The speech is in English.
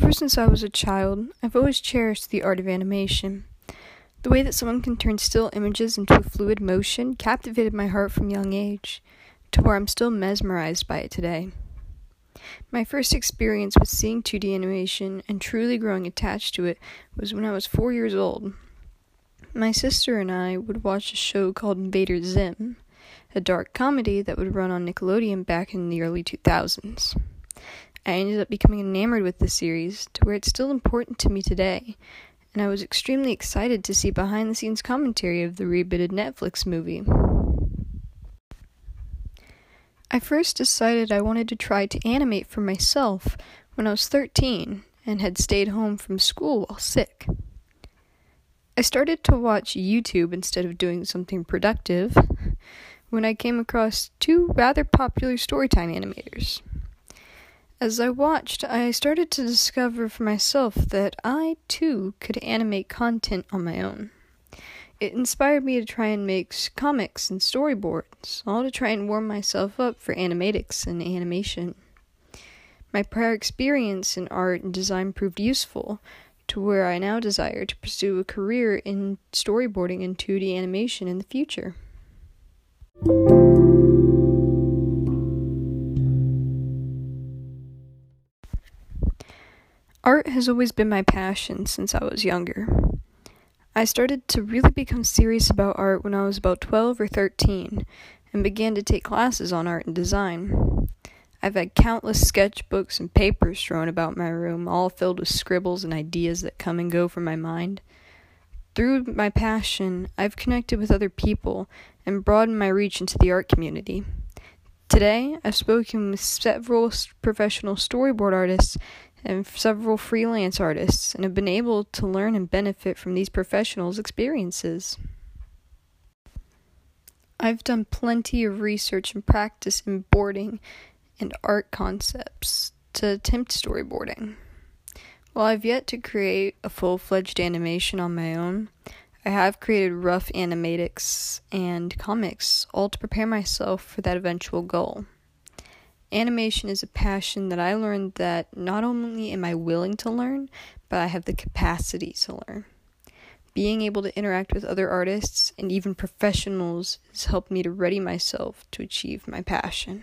since I was a child, I've always cherished the art of animation. The way that someone can turn still images into a fluid motion captivated my heart from young age, to where I'm still mesmerized by it today. My first experience with seeing 2D animation and truly growing attached to it was when I was four years old. My sister and I would watch a show called Invader Zim, a dark comedy that would run on Nickelodeon back in the early 2000s. I ended up becoming enamored with the series to where it's still important to me today, and I was extremely excited to see behind the scenes commentary of the rebooted Netflix movie. I first decided I wanted to try to animate for myself when I was 13 and had stayed home from school while sick. I started to watch YouTube instead of doing something productive when I came across two rather popular storytime animators. As I watched, I started to discover for myself that I too could animate content on my own. It inspired me to try and make comics and storyboards, all to try and warm myself up for animatics and animation. My prior experience in art and design proved useful to where I now desire to pursue a career in storyboarding and 2D animation in the future. Art has always been my passion since I was younger. I started to really become serious about art when I was about 12 or 13 and began to take classes on art and design. I've had countless sketchbooks and papers thrown about my room, all filled with scribbles and ideas that come and go from my mind. Through my passion, I've connected with other people and broadened my reach into the art community. Today, I've spoken with several professional storyboard artists and several freelance artists and have been able to learn and benefit from these professionals' experiences. I've done plenty of research and practice in boarding and art concepts to attempt storyboarding. While I've yet to create a full fledged animation on my own, I have created rough animatics and comics, all to prepare myself for that eventual goal. Animation is a passion that I learned that not only am I willing to learn, but I have the capacity to learn. Being able to interact with other artists and even professionals has helped me to ready myself to achieve my passion.